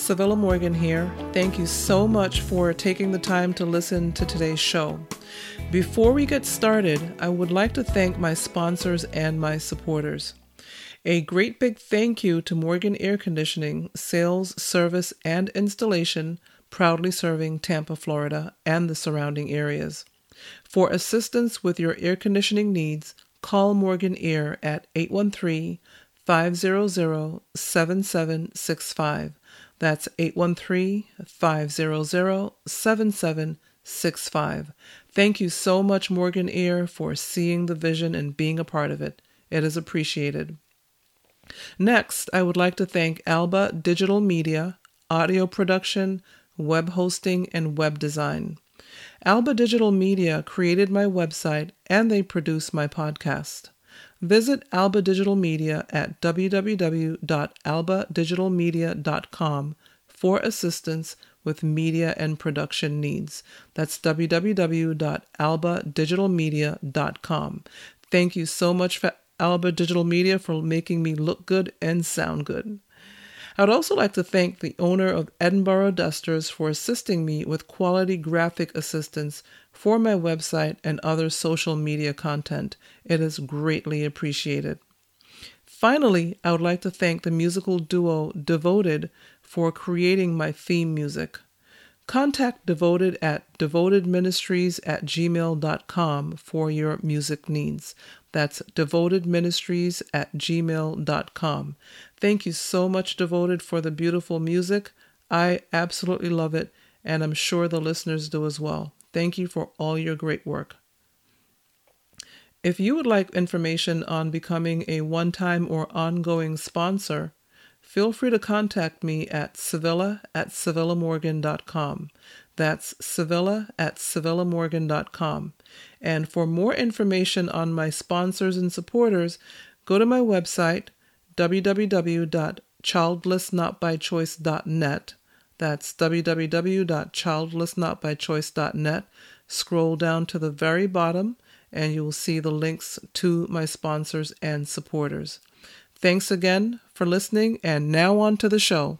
Civilla Morgan here. Thank you so much for taking the time to listen to today's show. Before we get started, I would like to thank my sponsors and my supporters. A great big thank you to Morgan Air Conditioning, sales, service, and installation, proudly serving Tampa, Florida, and the surrounding areas. For assistance with your air conditioning needs, call Morgan Air at 813 500 7765. That's 813 500 7765. Thank you so much, Morgan Air, for seeing the vision and being a part of it. It is appreciated. Next, I would like to thank Alba Digital Media, audio production, web hosting, and web design. Alba Digital Media created my website and they produce my podcast. Visit Alba Digital Media at www.albadigitalmedia.com for assistance with media and production needs. That's www.albadigitalmedia.com. Thank you so much for Alba Digital Media for making me look good and sound good. I would also like to thank the owner of Edinburgh Dusters for assisting me with quality graphic assistance for my website and other social media content. It is greatly appreciated. Finally, I would like to thank the musical duo Devoted for creating my theme music. Contact Devoted at devotedministries at gmail.com for your music needs. That's devotedministries at gmail.com. Thank you so much, Devoted, for the beautiful music. I absolutely love it, and I'm sure the listeners do as well. Thank you for all your great work. If you would like information on becoming a one time or ongoing sponsor, feel free to contact me at Civilla at CivillaMorgan.com. That's Civilla at CivillaMorgan.com. And for more information on my sponsors and supporters, go to my website, www.childlessnotbychoice.net. That's www.childlessnotbychoice.net. Scroll down to the very bottom and you will see the links to my sponsors and supporters. Thanks again for listening, and now on to the show.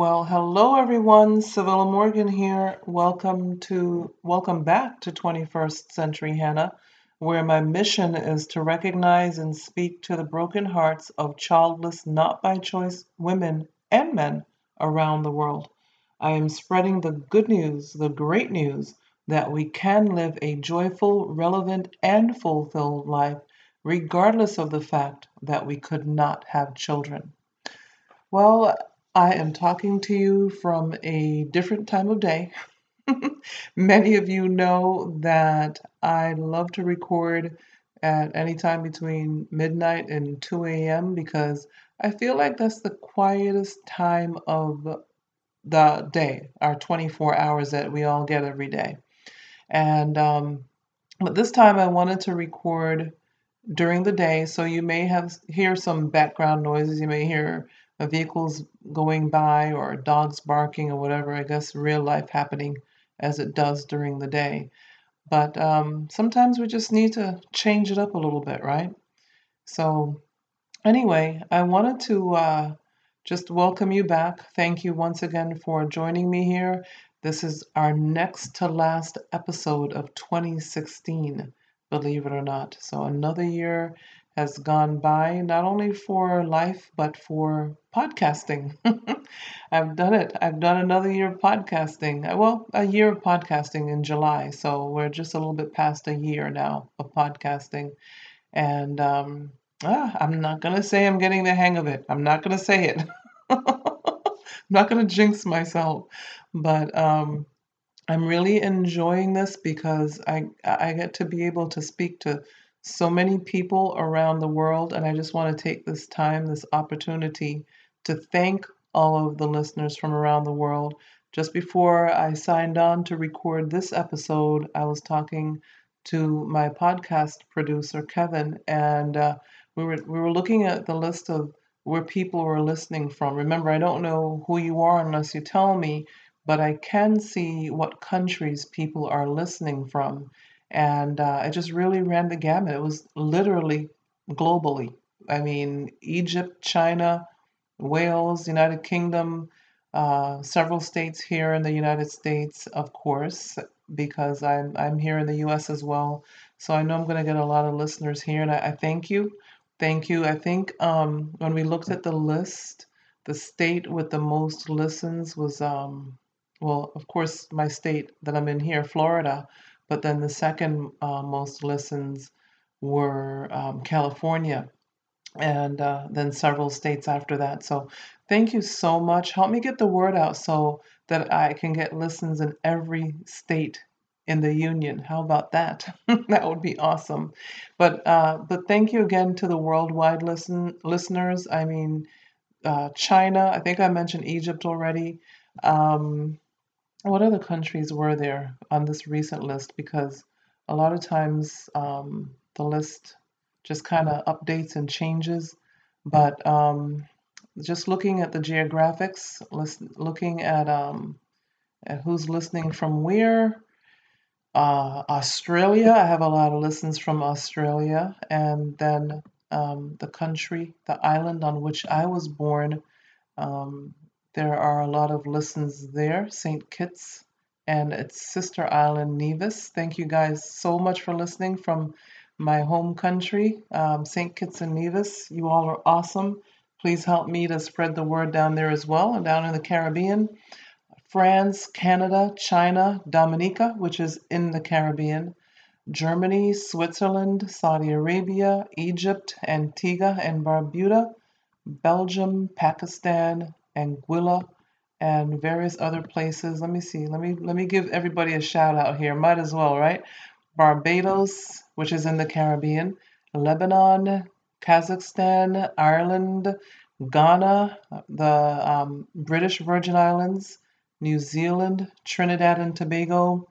Well, hello everyone. Civilla Morgan here. Welcome to welcome back to 21st Century Hannah, where my mission is to recognize and speak to the broken hearts of childless not by choice women and men around the world. I am spreading the good news, the great news that we can live a joyful, relevant, and fulfilled life regardless of the fact that we could not have children. Well, I am talking to you from a different time of day. Many of you know that I love to record at any time between midnight and 2 a.m. because I feel like that's the quietest time of the day, our 24 hours that we all get every day. And um, but this time I wanted to record during the day, so you may have hear some background noises. You may hear vehicles going by or dogs barking or whatever, I guess real life happening as it does during the day. But um, sometimes we just need to change it up a little bit, right? So, anyway, I wanted to uh, just welcome you back. Thank you once again for joining me here. This is our next to last episode of 2016, believe it or not. So, another year has gone by, not only for life, but for podcasting. I've done it. I've done another year of podcasting. Uh, well, a year of podcasting in July. So we're just a little bit past a year now of podcasting. And um, ah, I'm not going to say I'm getting the hang of it. I'm not going to say it. I'm not going to jinx myself. But um, I'm really enjoying this because I, I get to be able to speak to so many people around the world. And I just want to take this time, this opportunity to thank all of the listeners from around the world. Just before I signed on to record this episode, I was talking to my podcast producer, Kevin, and uh, we, were, we were looking at the list of where people were listening from. Remember, I don't know who you are unless you tell me, but I can see what countries people are listening from. And uh, it just really ran the gamut. It was literally globally. I mean, Egypt, China, Wales, United Kingdom, uh, several states here in the United States, of course, because I'm I'm here in the U.S. as well. So I know I'm going to get a lot of listeners here, and I, I thank you, thank you. I think um, when we looked at the list, the state with the most listens was um, well, of course, my state that I'm in here, Florida, but then the second uh, most listens were um, California and uh, then several states after that. So thank you so much. Help me get the word out so that I can get listens in every state in the union. How about that? that would be awesome. But uh, but thank you again to the worldwide listen listeners. I mean, uh, China. I think I mentioned Egypt already. Um, what other countries were there on this recent list? Because a lot of times um, the list just kind of updates and changes. But um, just looking at the geographics, looking at, um, at who's listening from where. Uh, Australia, I have a lot of listens from Australia, and then um, the country, the island on which I was born. Um, there are a lot of listens there, St. Kitts and its sister island, Nevis. Thank you guys so much for listening from my home country, um, St. Kitts and Nevis. You all are awesome. Please help me to spread the word down there as well and down in the Caribbean. France, Canada, China, Dominica, which is in the Caribbean, Germany, Switzerland, Saudi Arabia, Egypt, Antigua and Barbuda, Belgium, Pakistan, Anguilla, and various other places. Let me see. Let me let me give everybody a shout out here. Might as well, right? Barbados, which is in the Caribbean, Lebanon, Kazakhstan, Ireland, Ghana, the um, British Virgin Islands, New Zealand, Trinidad and Tobago,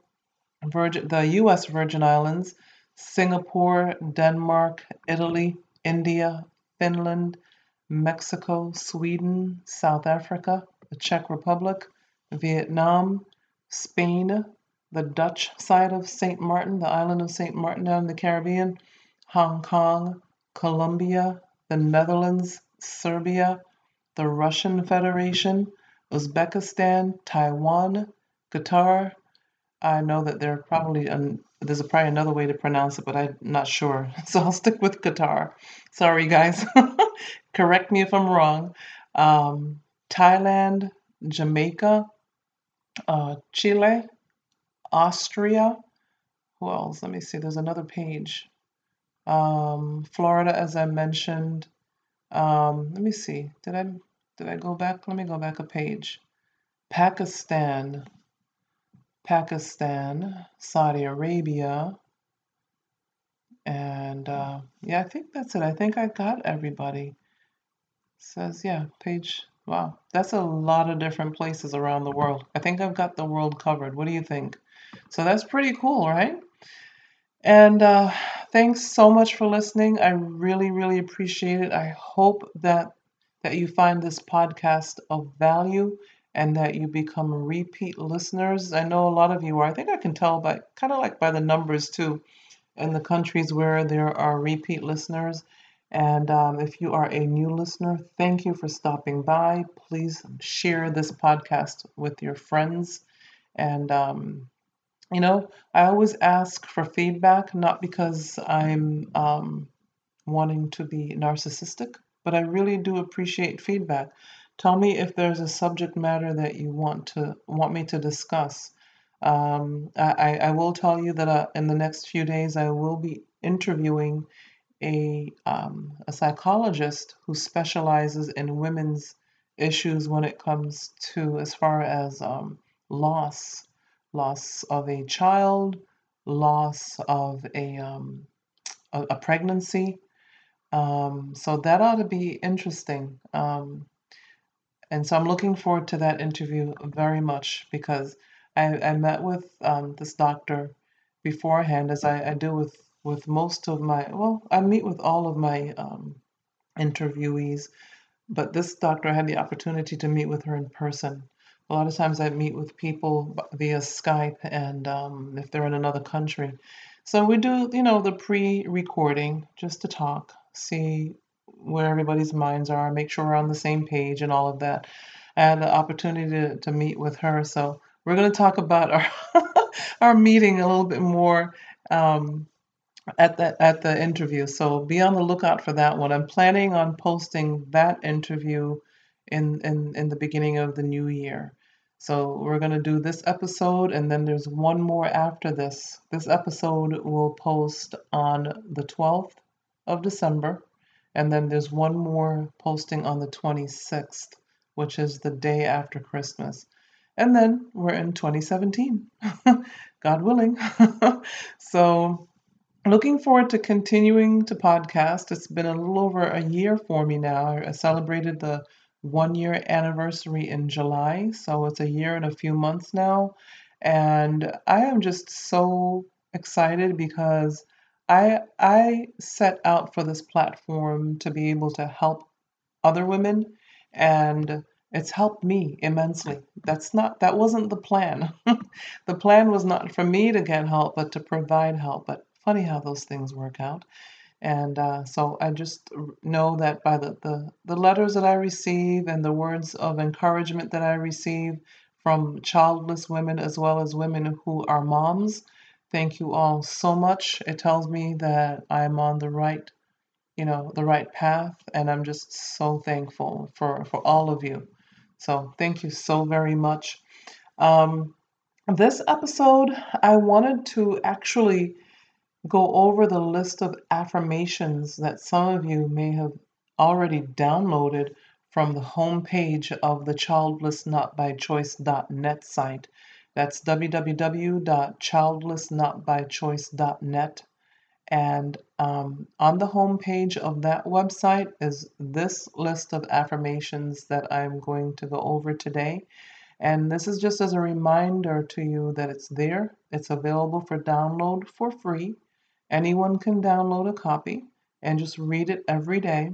Virgin, the U.S. Virgin Islands, Singapore, Denmark, Italy, India, Finland, Mexico, Sweden, South Africa, the Czech Republic, Vietnam, Spain, the Dutch side of St. Martin, the island of St. Martin down in the Caribbean, Hong Kong, Colombia, the Netherlands, Serbia, the Russian Federation, Uzbekistan, Taiwan, Qatar. I know that there are probably an, there's probably another way to pronounce it, but I'm not sure. So I'll stick with Qatar. Sorry, guys. Correct me if I'm wrong. Um, Thailand, Jamaica, uh, Chile, Austria. Who else? Let me see. There's another page. Um, Florida, as I mentioned. Um, let me see. Did I did I go back? Let me go back a page. Pakistan, Pakistan, Saudi Arabia, and uh, yeah, I think that's it. I think I got everybody. Says yeah, page. Wow, that's a lot of different places around the world. I think I've got the world covered. What do you think? So that's pretty cool, right? And uh, thanks so much for listening. I really, really appreciate it. I hope that that you find this podcast of value and that you become repeat listeners. I know a lot of you are. I think I can tell by kind of like by the numbers too, in the countries where there are repeat listeners. And um, if you are a new listener, thank you for stopping by. Please share this podcast with your friends and um, you know, I always ask for feedback, not because I'm um, wanting to be narcissistic, but I really do appreciate feedback. Tell me if there's a subject matter that you want to want me to discuss. Um, I, I will tell you that uh, in the next few days I will be interviewing a um, a psychologist who specializes in women's issues when it comes to as far as um, loss loss of a child, loss of a, um, a, a, pregnancy. Um, so that ought to be interesting. Um, and so I'm looking forward to that interview very much because I, I met with um, this doctor beforehand, as I, I, do with, with most of my, well, I meet with all of my um, interviewees, but this doctor I had the opportunity to meet with her in person a lot of times I meet with people via Skype, and um, if they're in another country. So we do, you know, the pre-recording just to talk, see where everybody's minds are, make sure we're on the same page and all of that. I had the opportunity to, to meet with her. So we're going to talk about our our meeting a little bit more um, at the at the interview. So be on the lookout for that one. I'm planning on posting that interview in in, in the beginning of the new year. So we're going to do this episode and then there's one more after this. This episode will post on the 12th of December and then there's one more posting on the 26th, which is the day after Christmas. And then we're in 2017, God willing. so looking forward to continuing to podcast. It's been a little over a year for me now. I celebrated the one year anniversary in July, so it's a year and a few months now. And I am just so excited because I I set out for this platform to be able to help other women and it's helped me immensely. That's not that wasn't the plan. the plan was not for me to get help but to provide help. But funny how those things work out. And uh, so I just know that by the, the, the letters that I receive and the words of encouragement that I receive from childless women as well as women who are moms, thank you all so much. It tells me that I'm on the right, you know, the right path, and I'm just so thankful for for all of you. So thank you so very much. Um, this episode, I wanted to actually go over the list of affirmations that some of you may have already downloaded from the homepage of the childlessnotbychoice.net site. That's www.childlessnotbychoice.net. And um, on the homepage of that website is this list of affirmations that I'm going to go over today. And this is just as a reminder to you that it's there, it's available for download for free. Anyone can download a copy and just read it every day.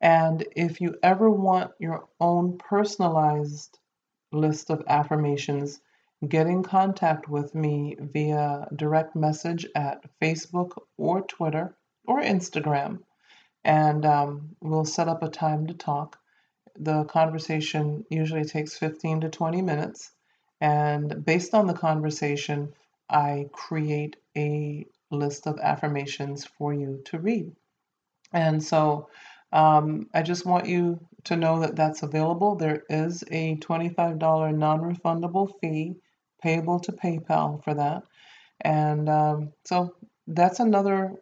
And if you ever want your own personalized list of affirmations, get in contact with me via direct message at Facebook or Twitter or Instagram. And um, we'll set up a time to talk. The conversation usually takes 15 to 20 minutes. And based on the conversation, I create a list of affirmations for you to read. And so um, I just want you to know that that's available. There is a $25 non refundable fee payable to PayPal for that. And um, so that's another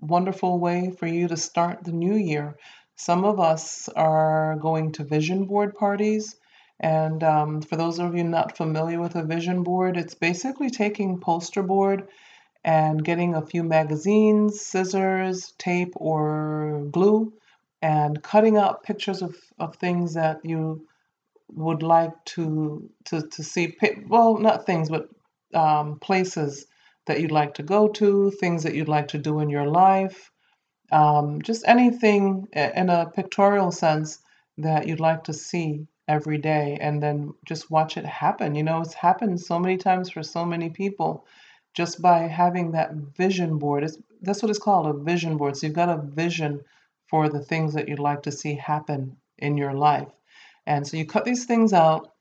wonderful way for you to start the new year. Some of us are going to vision board parties. And um, for those of you not familiar with a vision board, it's basically taking poster board and getting a few magazines, scissors, tape, or glue, and cutting out pictures of, of things that you would like to to, to see. Well, not things, but um, places that you'd like to go to, things that you'd like to do in your life, um, just anything in a pictorial sense that you'd like to see every day, and then just watch it happen. You know, it's happened so many times for so many people just by having that vision board. It's, that's what it's called a vision board. So you've got a vision for the things that you'd like to see happen in your life. And so you cut these things out,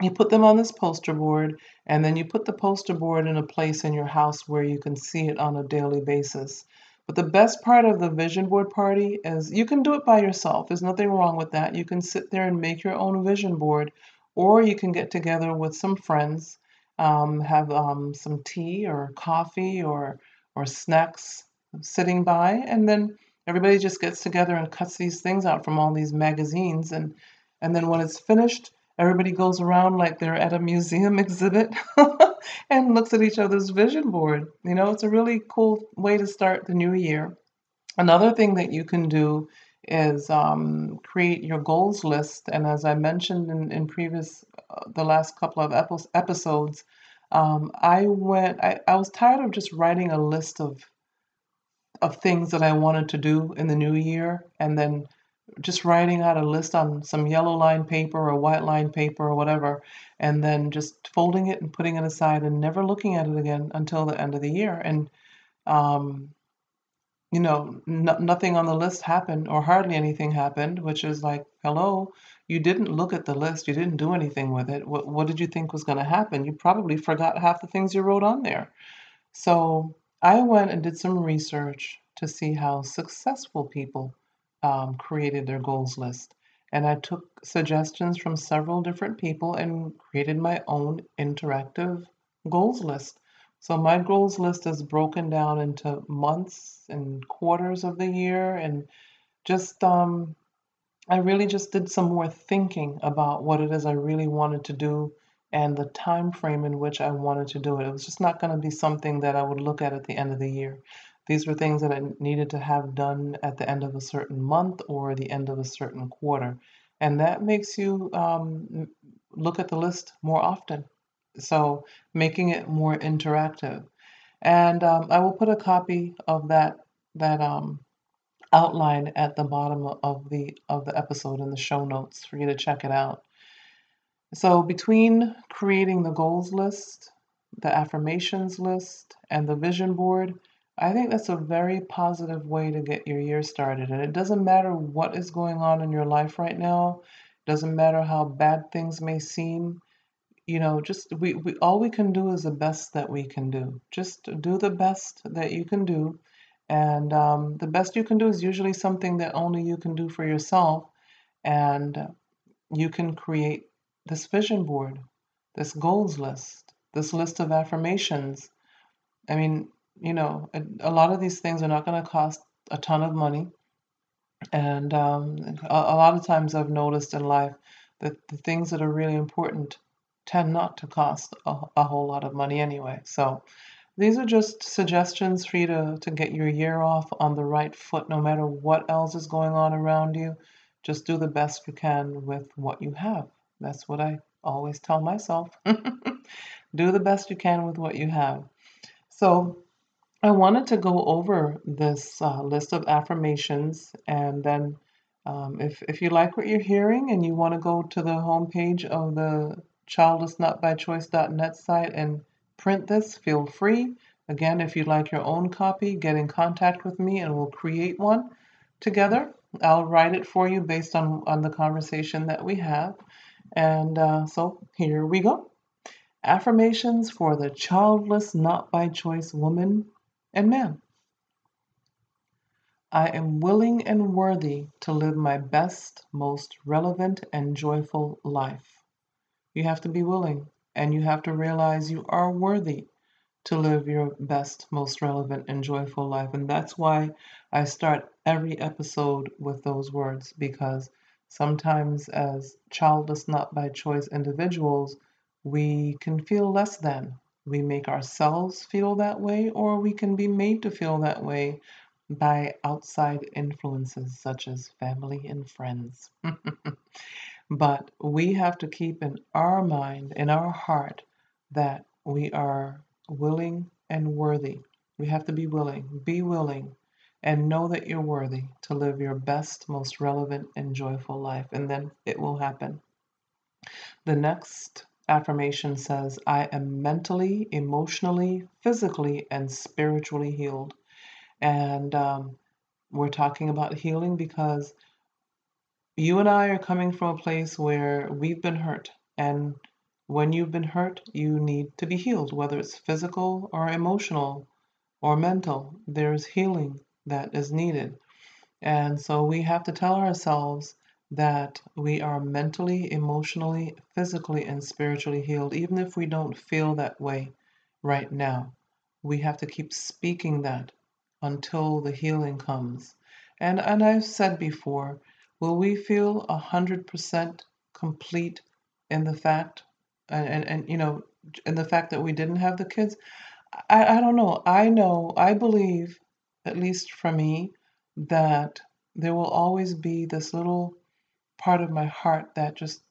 you put them on this poster board, and then you put the poster board in a place in your house where you can see it on a daily basis. But the best part of the vision board party is you can do it by yourself. There's nothing wrong with that. You can sit there and make your own vision board, or you can get together with some friends um, have um, some tea or coffee or or snacks sitting by, and then everybody just gets together and cuts these things out from all these magazines, and and then when it's finished, everybody goes around like they're at a museum exhibit and looks at each other's vision board. You know, it's a really cool way to start the new year. Another thing that you can do is um, create your goals list. And as I mentioned in, in previous, uh, the last couple of epi- episodes, um, I went, I, I was tired of just writing a list of, of things that I wanted to do in the new year and then just writing out a list on some yellow line paper or white line paper or whatever, and then just folding it and putting it aside and never looking at it again until the end of the year. And um, you know, no, nothing on the list happened or hardly anything happened, which is like, hello, you didn't look at the list, you didn't do anything with it. What, what did you think was going to happen? You probably forgot half the things you wrote on there. So I went and did some research to see how successful people um, created their goals list. And I took suggestions from several different people and created my own interactive goals list. So my goals list is broken down into months and quarters of the year and just um, I really just did some more thinking about what it is I really wanted to do and the time frame in which I wanted to do it. It was just not going to be something that I would look at at the end of the year. These were things that I needed to have done at the end of a certain month or the end of a certain quarter. And that makes you um, look at the list more often so making it more interactive. And um, I will put a copy of that that um, outline at the bottom of the of the episode in the show notes for you to check it out. So between creating the goals list, the affirmations list, and the vision board, I think that's a very positive way to get your year started. And it doesn't matter what is going on in your life right now, doesn't matter how bad things may seem you know just we, we all we can do is the best that we can do just do the best that you can do and um, the best you can do is usually something that only you can do for yourself and you can create this vision board this goals list this list of affirmations i mean you know a, a lot of these things are not going to cost a ton of money and um, a, a lot of times i've noticed in life that the things that are really important tend not to cost a, a whole lot of money anyway. So these are just suggestions for you to, to get your year off on the right foot no matter what else is going on around you. Just do the best you can with what you have. That's what I always tell myself. do the best you can with what you have. So I wanted to go over this uh, list of affirmations and then um, if, if you like what you're hearing and you want to go to the homepage of the childlessnotbychoice.net site and print this, feel free. Again, if you'd like your own copy, get in contact with me and we'll create one together. I'll write it for you based on, on the conversation that we have. And uh, so here we go. Affirmations for the childless, not by choice woman and man. I am willing and worthy to live my best, most relevant, and joyful life. You have to be willing and you have to realize you are worthy to live your best, most relevant, and joyful life. And that's why I start every episode with those words because sometimes, as childless, not by choice individuals, we can feel less than. We make ourselves feel that way, or we can be made to feel that way by outside influences such as family and friends. But we have to keep in our mind, in our heart, that we are willing and worthy. We have to be willing. Be willing and know that you're worthy to live your best, most relevant, and joyful life. And then it will happen. The next affirmation says, I am mentally, emotionally, physically, and spiritually healed. And um, we're talking about healing because you and I are coming from a place where we've been hurt. And when you've been hurt, you need to be healed, whether it's physical or emotional or mental. There's healing that is needed. And so we have to tell ourselves that we are mentally, emotionally, physically, and spiritually healed, even if we don't feel that way right now. We have to keep speaking that until the healing comes. And, and I've said before, will we feel a hundred percent complete in the fact and, and, and you know in the fact that we didn't have the kids I, I don't know i know i believe at least for me that there will always be this little part of my heart that just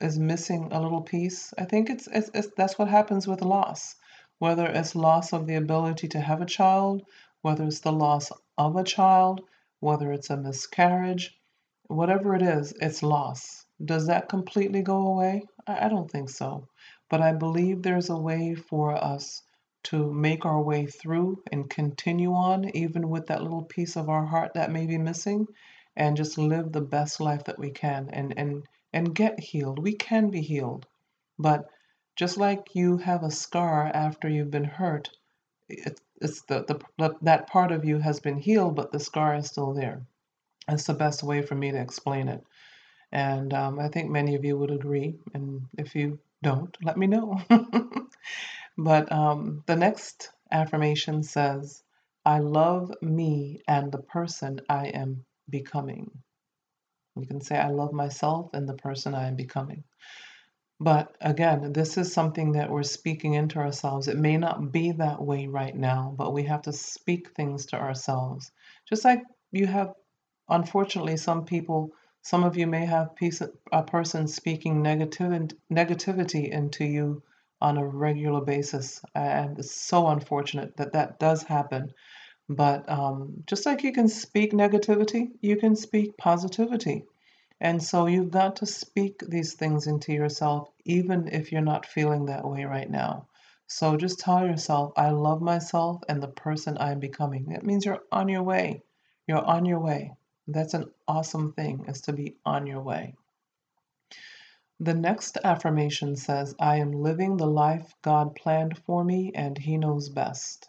is missing a little piece i think it's, it's, it's that's what happens with loss whether it's loss of the ability to have a child whether it's the loss of a child whether it's a miscarriage whatever it is, it's loss. Does that completely go away? I don't think so. But I believe there's a way for us to make our way through and continue on, even with that little piece of our heart that may be missing, and just live the best life that we can and, and, and get healed. We can be healed. But just like you have a scar after you've been hurt, it, it's the, the that part of you has been healed, but the scar is still there. That's the best way for me to explain it. And um, I think many of you would agree. And if you don't, let me know. but um, the next affirmation says, I love me and the person I am becoming. You can say, I love myself and the person I am becoming. But again, this is something that we're speaking into ourselves. It may not be that way right now, but we have to speak things to ourselves. Just like you have, unfortunately, some people, some of you may have piece, a person speaking negativ- negativity into you on a regular basis. And it's so unfortunate that that does happen. But um, just like you can speak negativity, you can speak positivity. And so you've got to speak these things into yourself, even if you're not feeling that way right now. So just tell yourself, I love myself and the person I'm becoming. That means you're on your way. You're on your way. That's an awesome thing, is to be on your way. The next affirmation says, I am living the life God planned for me and He knows best.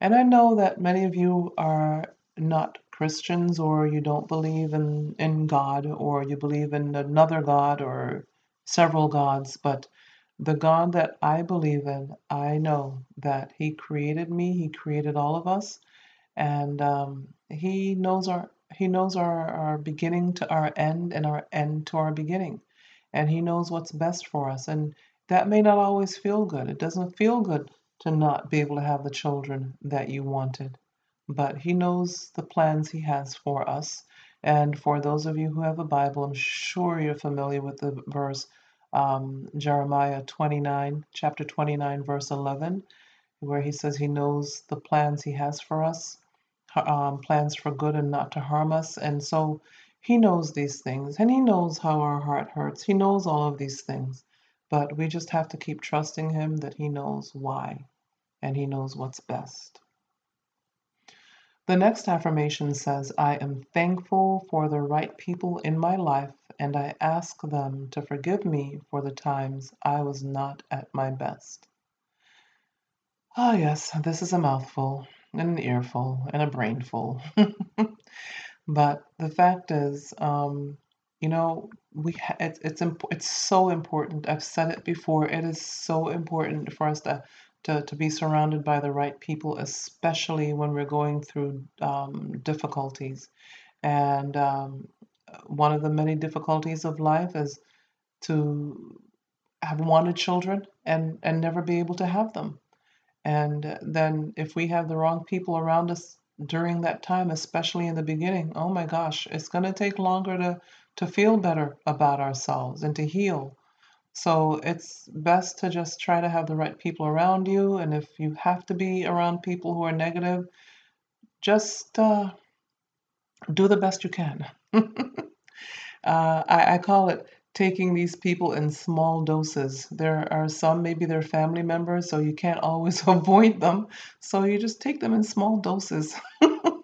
And I know that many of you are not Christians or you don't believe in, in God or you believe in another God or several gods, but the God that I believe in, I know that He created me, He created all of us, and um, He knows our He knows our, our beginning to our end and our end to our beginning. And He knows what's best for us. And that may not always feel good. It doesn't feel good to not be able to have the children that you wanted but He knows the plans He has for us. And for those of you who have a Bible, I'm sure you're familiar with the verse um, Jeremiah 29, chapter 29, verse 11, where He says He knows the plans He has for us, um, plans for good and not to harm us. And so He knows these things, and He knows how our heart hurts. He knows all of these things. But we just have to keep trusting Him that He knows why and He knows what's best. The next affirmation says, I am thankful for the right people in my life, and I ask them to forgive me for the times I was not at my best. Ah, oh, yes, this is a mouthful, and an earful, and a brainful. but the fact is, um, you know, we ha- it's it's imp- it's so important. I've said it before. It is so important for us to to, to be surrounded by the right people, especially when we're going through um, difficulties. And um, one of the many difficulties of life is to have wanted children and, and never be able to have them. And then if we have the wrong people around us during that time, especially in the beginning, oh my gosh, it's going to take longer to, to feel better about ourselves and to heal. So it's best to just try to have the right people around you. And if you have to be around people who are negative, just uh, do the best you can. uh, I, I call it taking these people in small doses. There are some, maybe they're family members, so you can't always avoid them. So you just take them in small doses.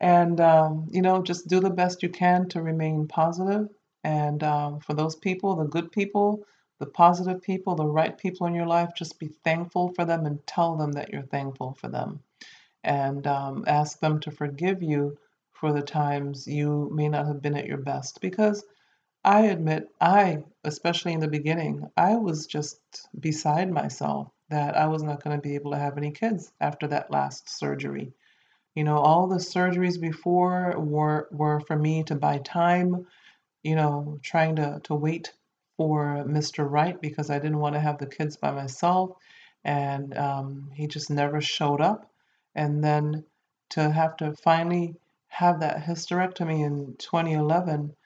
and, um, you know, just do the best you can to remain positive and um, for those people, the good people, the positive people, the right people in your life, just be thankful for them and tell them that you're thankful for them. And um, ask them to forgive you for the times you may not have been at your best. Because I admit, I, especially in the beginning, I was just beside myself that I was not going to be able to have any kids after that last surgery. You know, all the surgeries before were, were for me to buy time you know, trying to, to wait for Mr. Right because I didn't want to have the kids by myself. And um, he just never showed up. And then to have to finally have that hysterectomy in 2011,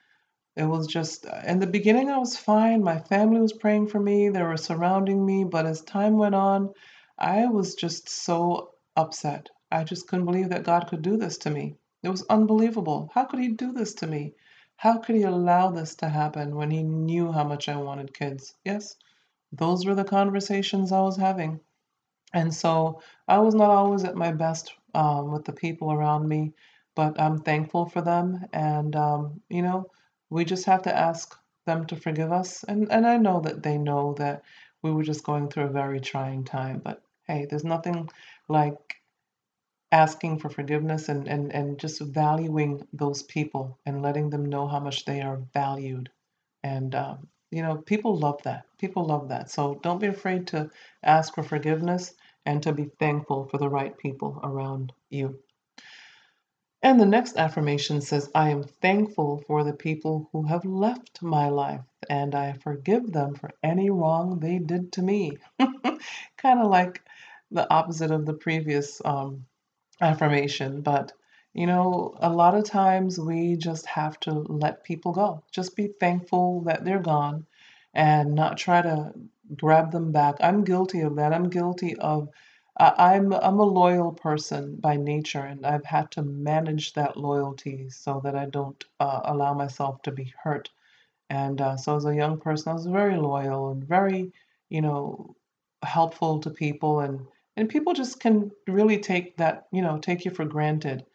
it was just, in the beginning, I was fine. My family was praying for me, they were surrounding me. But as time went on, I was just so upset. I just couldn't believe that God could do this to me. It was unbelievable. How could He do this to me? How could he allow this to happen when he knew how much I wanted kids? Yes, those were the conversations I was having. And so I was not always at my best um, with the people around me, but I'm thankful for them. And, um, you know, we just have to ask them to forgive us. And, and I know that they know that we were just going through a very trying time. But hey, there's nothing like asking for forgiveness and, and, and just valuing those people and letting them know how much they are valued. And, um, you know, people love that. People love that. So don't be afraid to ask for forgiveness and to be thankful for the right people around you. And the next affirmation says, I am thankful for the people who have left my life and I forgive them for any wrong they did to me. kind of like the opposite of the previous um, affirmation, but you know, a lot of times we just have to let people go. Just be thankful that they're gone and not try to grab them back. I'm guilty of that. I'm guilty of I'm I'm a loyal person by nature, and I've had to manage that loyalty so that I don't uh, allow myself to be hurt. And uh, so, as a young person, I was very loyal and very, you know, helpful to people, and and people just can really take that, you know, take you for granted.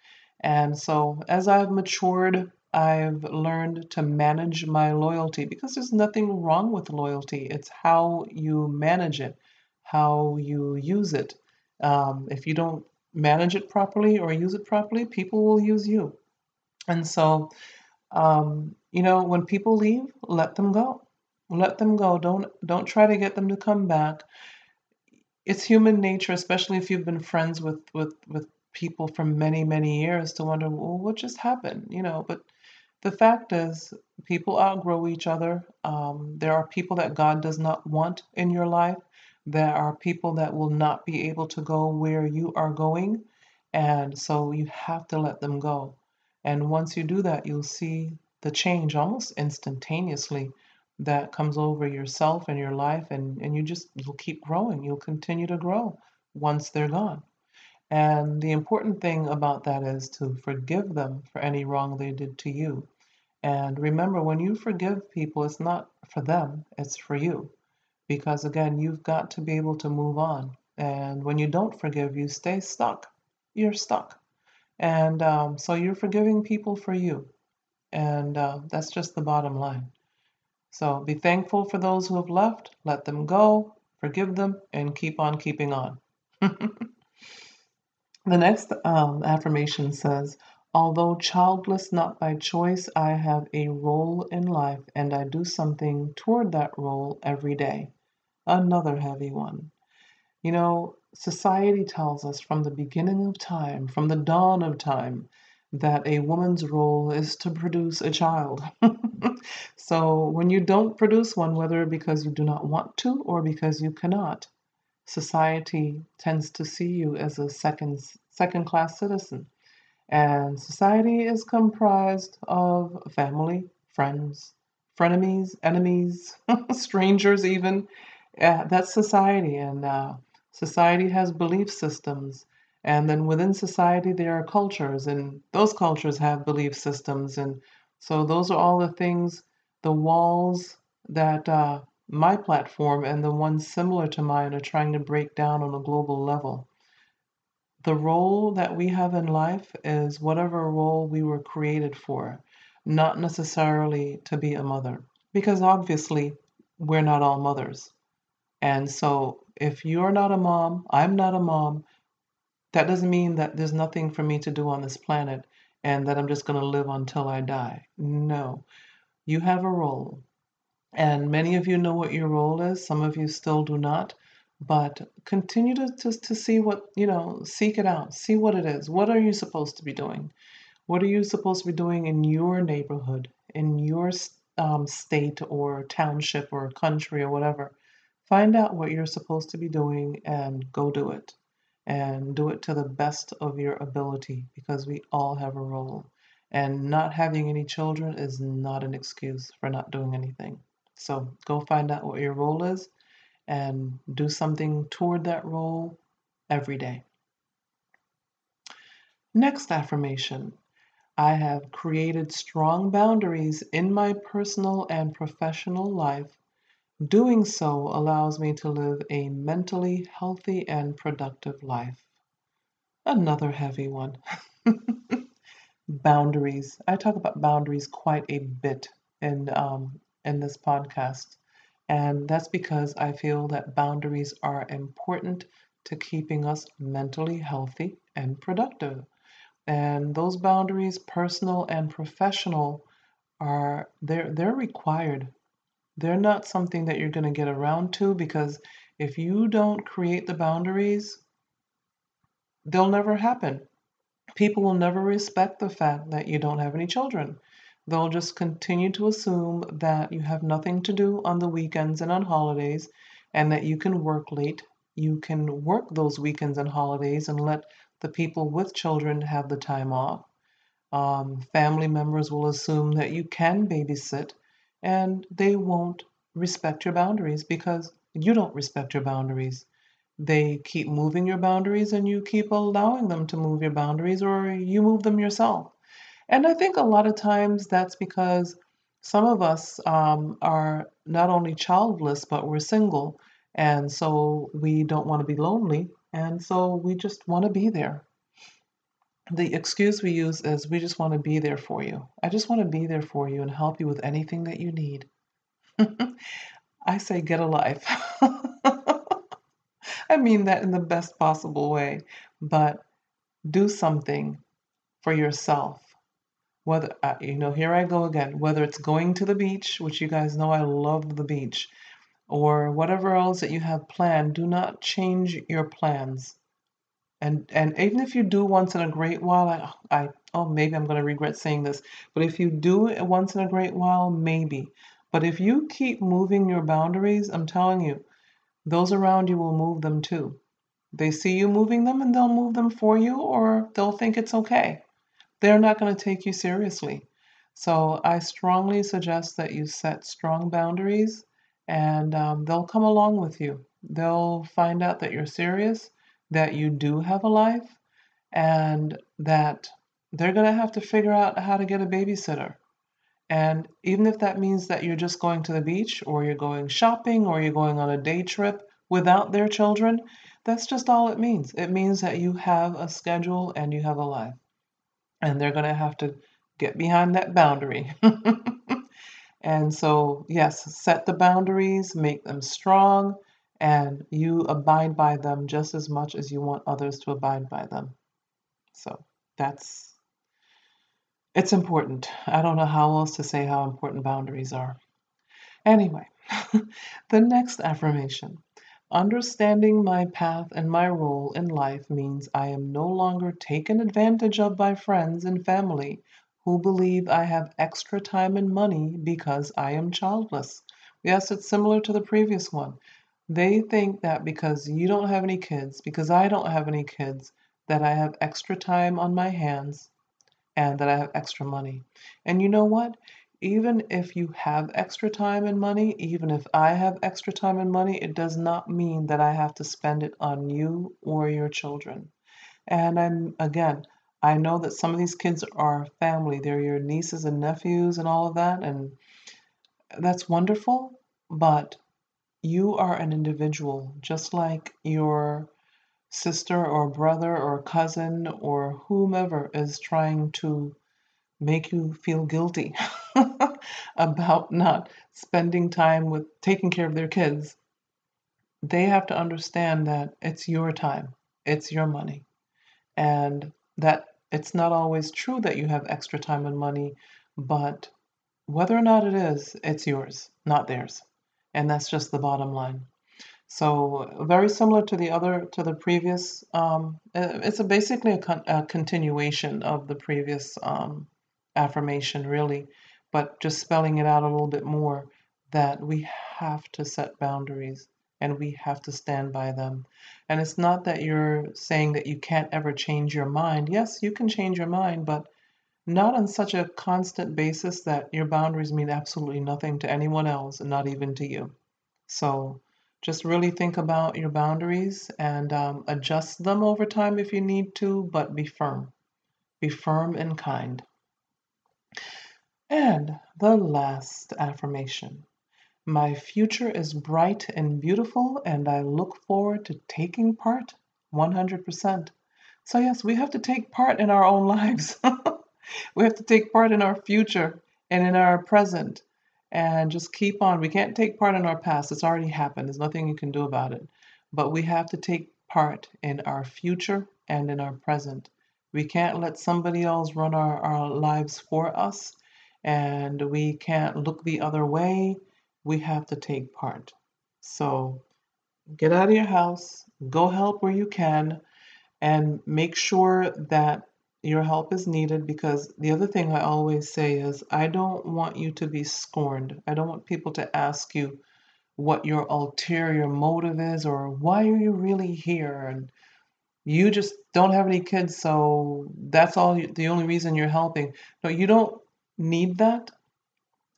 And so, as I've matured, I've learned to manage my loyalty because there's nothing wrong with loyalty. It's how you manage it, how you use it. Um, if you don't manage it properly or use it properly, people will use you. And so, um, you know, when people leave, let them go. Let them go. Don't don't try to get them to come back. It's human nature, especially if you've been friends with with with people for many many years, to wonder, well, what just happened? You know, but the fact is, people outgrow each other. Um, there are people that God does not want in your life. There are people that will not be able to go where you are going. And so you have to let them go. And once you do that, you'll see the change almost instantaneously that comes over yourself and your life. And, and you just, you'll keep growing. You'll continue to grow once they're gone. And the important thing about that is to forgive them for any wrong they did to you. And remember, when you forgive people, it's not for them, it's for you. Because again, you've got to be able to move on. And when you don't forgive, you stay stuck. You're stuck. And um, so you're forgiving people for you. And uh, that's just the bottom line. So be thankful for those who have left, let them go, forgive them, and keep on keeping on. The next um, affirmation says, Although childless not by choice, I have a role in life and I do something toward that role every day. Another heavy one. You know, society tells us from the beginning of time, from the dawn of time, that a woman's role is to produce a child. so when you don't produce one, whether because you do not want to or because you cannot, society tends to see you as a second second class citizen. And society is comprised of family, friends, frenemies, enemies, strangers, even. Uh, that's society, and uh, society has belief systems. And then within society, there are cultures, and those cultures have belief systems. And so, those are all the things, the walls that uh, my platform and the ones similar to mine are trying to break down on a global level. The role that we have in life is whatever role we were created for, not necessarily to be a mother, because obviously we're not all mothers. And so if you're not a mom, I'm not a mom, that doesn't mean that there's nothing for me to do on this planet and that I'm just going to live until I die. No, you have a role. And many of you know what your role is, some of you still do not. But continue to, to, to see what, you know, seek it out, see what it is. What are you supposed to be doing? What are you supposed to be doing in your neighborhood, in your um, state or township or country or whatever? Find out what you're supposed to be doing and go do it. And do it to the best of your ability because we all have a role. And not having any children is not an excuse for not doing anything. So go find out what your role is and do something toward that role every day. Next affirmation I have created strong boundaries in my personal and professional life Doing so allows me to live a mentally healthy and productive life. Another heavy one. boundaries. I talk about boundaries quite a bit in um, in this podcast, and that's because I feel that boundaries are important to keeping us mentally healthy and productive. And those boundaries, personal and professional, are they're they're required. They're not something that you're going to get around to because if you don't create the boundaries, they'll never happen. People will never respect the fact that you don't have any children. They'll just continue to assume that you have nothing to do on the weekends and on holidays and that you can work late. You can work those weekends and holidays and let the people with children have the time off. Um, family members will assume that you can babysit and they won't respect your boundaries because you don't respect your boundaries. They keep moving your boundaries and you keep allowing them to move your boundaries or you move them yourself. And I think a lot of times that's because some of us um, are not only childless, but we're single. And so we don't want to be lonely. And so we just want to be there. The excuse we use is we just want to be there for you. I just want to be there for you and help you with anything that you need. I say get a life. I mean that in the best possible way, but do something for yourself. Whether, uh, you know, here I go again, whether it's going to the beach, which you guys know I love the beach, or whatever else that you have planned, do not change your plans. And, and even if you do once in a great while, I, I oh, maybe I'm going to regret saying this, but if you do it once in a great while, maybe. But if you keep moving your boundaries, I'm telling you, those around you will move them too. They see you moving them and they'll move them for you, or they'll think it's okay. They're not going to take you seriously. So I strongly suggest that you set strong boundaries and um, they'll come along with you. They'll find out that you're serious, that you do have a life, and that they're going to have to figure out how to get a babysitter. And even if that means that you're just going to the beach or you're going shopping or you're going on a day trip without their children, that's just all it means. It means that you have a schedule and you have a life. And they're going to have to get behind that boundary. and so, yes, set the boundaries, make them strong, and you abide by them just as much as you want others to abide by them. So, that's it's important. I don't know how else to say how important boundaries are. Anyway, the next affirmation. Understanding my path and my role in life means I am no longer taken advantage of by friends and family who believe I have extra time and money because I am childless. Yes, it's similar to the previous one. They think that because you don't have any kids, because I don't have any kids, that I have extra time on my hands and that I have extra money. And you know what? Even if you have extra time and money, even if I have extra time and money, it does not mean that I have to spend it on you or your children. And I'm, again, I know that some of these kids are family. They're your nieces and nephews and all of that. And that's wonderful. But you are an individual, just like your sister or brother or cousin or whomever is trying to make you feel guilty about not spending time with taking care of their kids, they have to understand that it's your time, it's your money, and that it's not always true that you have extra time and money, but whether or not it is, it's yours, not theirs. And that's just the bottom line. So very similar to the other, to the previous, um, it's a basically a, con- a, continuation of the previous um, affirmation, really, but just spelling it out a little bit more that we have to set boundaries and we have to stand by them. And it's not that you're saying that you can't ever change your mind. Yes, you can change your mind, but not on such a constant basis that your boundaries mean absolutely nothing to anyone else and not even to you. So, just really think about your boundaries and um, adjust them over time if you need to, but be firm. Be firm and kind. And the last affirmation My future is bright and beautiful, and I look forward to taking part 100%. So, yes, we have to take part in our own lives. We have to take part in our future and in our present and just keep on. We can't take part in our past, it's already happened. There's nothing you can do about it. But we have to take part in our future and in our present. We can't let somebody else run our, our lives for us, and we can't look the other way. We have to take part. So get out of your house, go help where you can, and make sure that your help is needed because the other thing I always say is I don't want you to be scorned. I don't want people to ask you what your ulterior motive is or why are you really here? And you just don't have any kids so that's all the only reason you're helping. No you don't need that.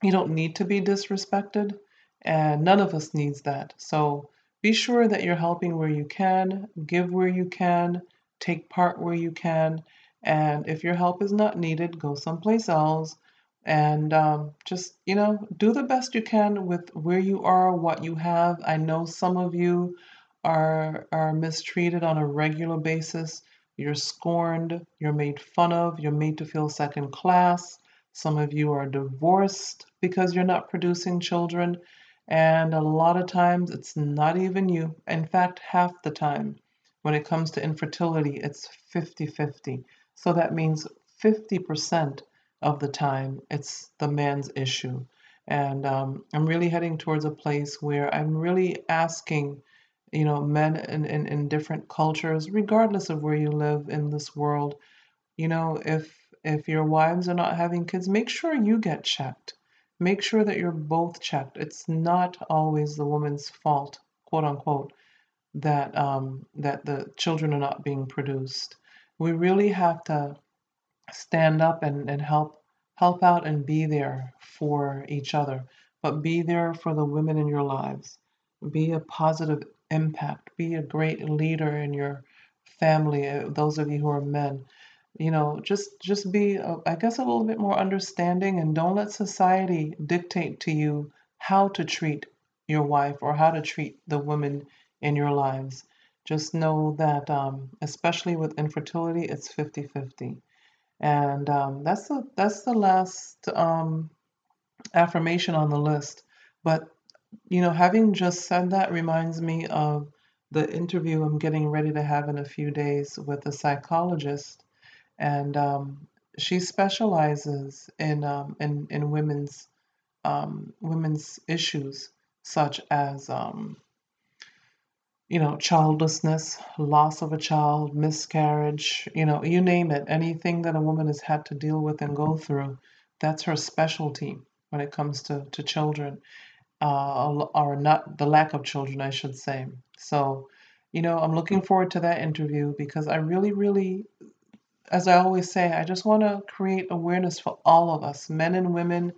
You don't need to be disrespected and none of us needs that. So be sure that you're helping where you can give where you can take part where you can and if your help is not needed go someplace else. And um, just you know do the best you can with where you are what you have. I know some of you are are mistreated on a regular basis. You're scorned you're made fun of you're made to feel second class. Some of you are divorced because you're not producing children. And a lot of times it's not even you. In fact half the time when it comes to infertility it's 50-50 so that means 50% of the time it's the man's issue. And um, I'm really heading towards a place where I'm really asking, you know, men in, in, in different cultures, regardless of where you live in this world, you know, if if your wives are not having kids, make sure you get checked. Make sure that you're both checked. It's not always the woman's fault, quote unquote, that um, that the children are not being produced. We really have to stand up and, and help help out and be there for each other. But be there for the women in your lives. Be a positive impact. Be a great leader in your family uh, those of you who are men. You know just just be uh, i guess a little bit more understanding and don't let society dictate to you how to treat your wife or how to treat the women in your lives just know that um, especially with infertility it's 50-50 and um, that's the that's the last um, affirmation on the list. But you know, having just said that reminds me of the interview I'm getting ready to have in a few days with a psychologist, and um, she specializes in um, in in women's um, women's issues such as um, you know, childlessness, loss of a child, miscarriage, you know, you name it, anything that a woman has had to deal with and go through, that's her specialty when it comes to, to children, uh, or not the lack of children, I should say. So, you know, I'm looking forward to that interview because I really, really, as I always say, I just want to create awareness for all of us, men and women,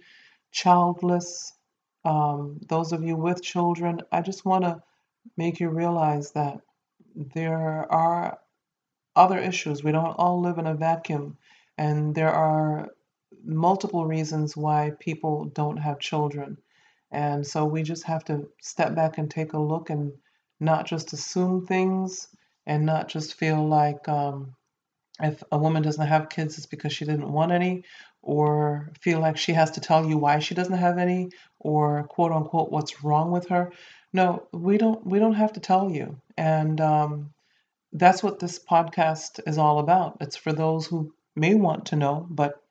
childless, um, those of you with children. I just want to make you realize that there are other issues. We don't all live in a vacuum, and there are multiple reasons why people don't have children. And so we just have to step back and take a look and not just assume things and not just feel like um, if a woman doesn't have kids, it's because she didn't want any, or feel like she has to tell you why she doesn't have any, or quote unquote, what's wrong with her. No, we don't. We don't have to tell you, and um, that's what this podcast is all about. It's for those who may want to know, but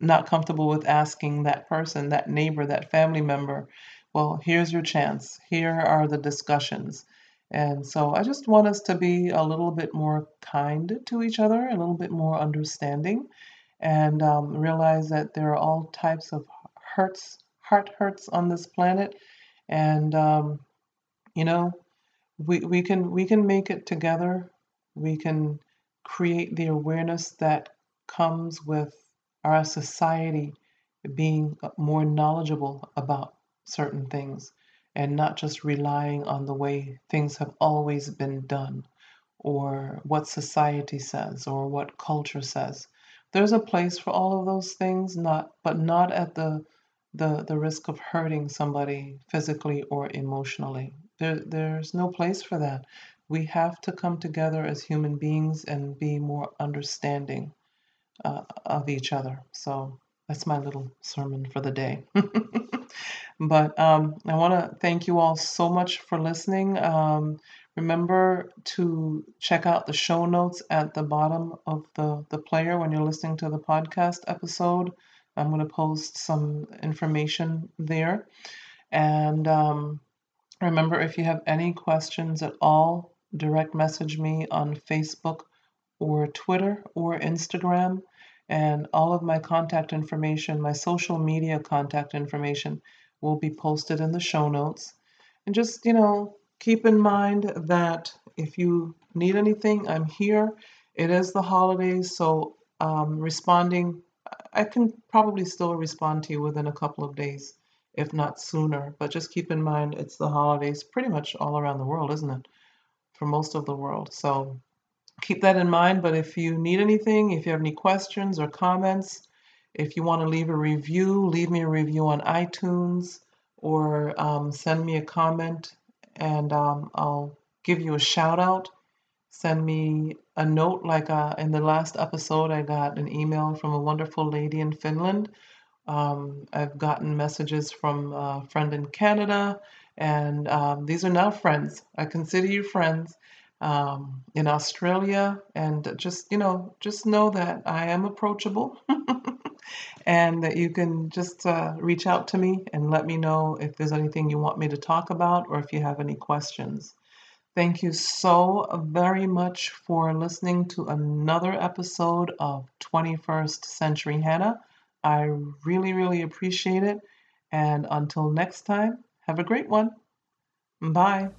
not comfortable with asking that person, that neighbor, that family member. Well, here's your chance. Here are the discussions. And so I just want us to be a little bit more kind to each other, a little bit more understanding, and um, realize that there are all types of hurts, heart hurts on this planet. And um, you know, we, we can we can make it together. We can create the awareness that comes with our society being uh, more knowledgeable about certain things and not just relying on the way things have always been done or what society says or what culture says. There's a place for all of those things, not but not at the the, the risk of hurting somebody physically or emotionally. There, there's no place for that. We have to come together as human beings and be more understanding uh, of each other. So that's my little sermon for the day. but um, I want to thank you all so much for listening. Um, remember to check out the show notes at the bottom of the, the player when you're listening to the podcast episode. I'm going to post some information there. And um, remember, if you have any questions at all, direct message me on Facebook or Twitter or Instagram. And all of my contact information, my social media contact information, will be posted in the show notes. And just, you know, keep in mind that if you need anything, I'm here. It is the holidays, so um, responding, I can probably still respond to you within a couple of days, if not sooner. But just keep in mind, it's the holidays pretty much all around the world, isn't it? For most of the world. So keep that in mind. But if you need anything, if you have any questions or comments, if you want to leave a review, leave me a review on iTunes or um, send me a comment and um, I'll give you a shout out. Send me a note like uh, in the last episode, I got an email from a wonderful lady in Finland. Um, I've gotten messages from a friend in Canada, and um, these are now friends. I consider you friends um, in Australia, and just you know, just know that I am approachable, and that you can just uh, reach out to me and let me know if there's anything you want me to talk about or if you have any questions. Thank you so very much for listening to another episode of 21st Century Hannah. I really, really appreciate it. And until next time, have a great one. Bye.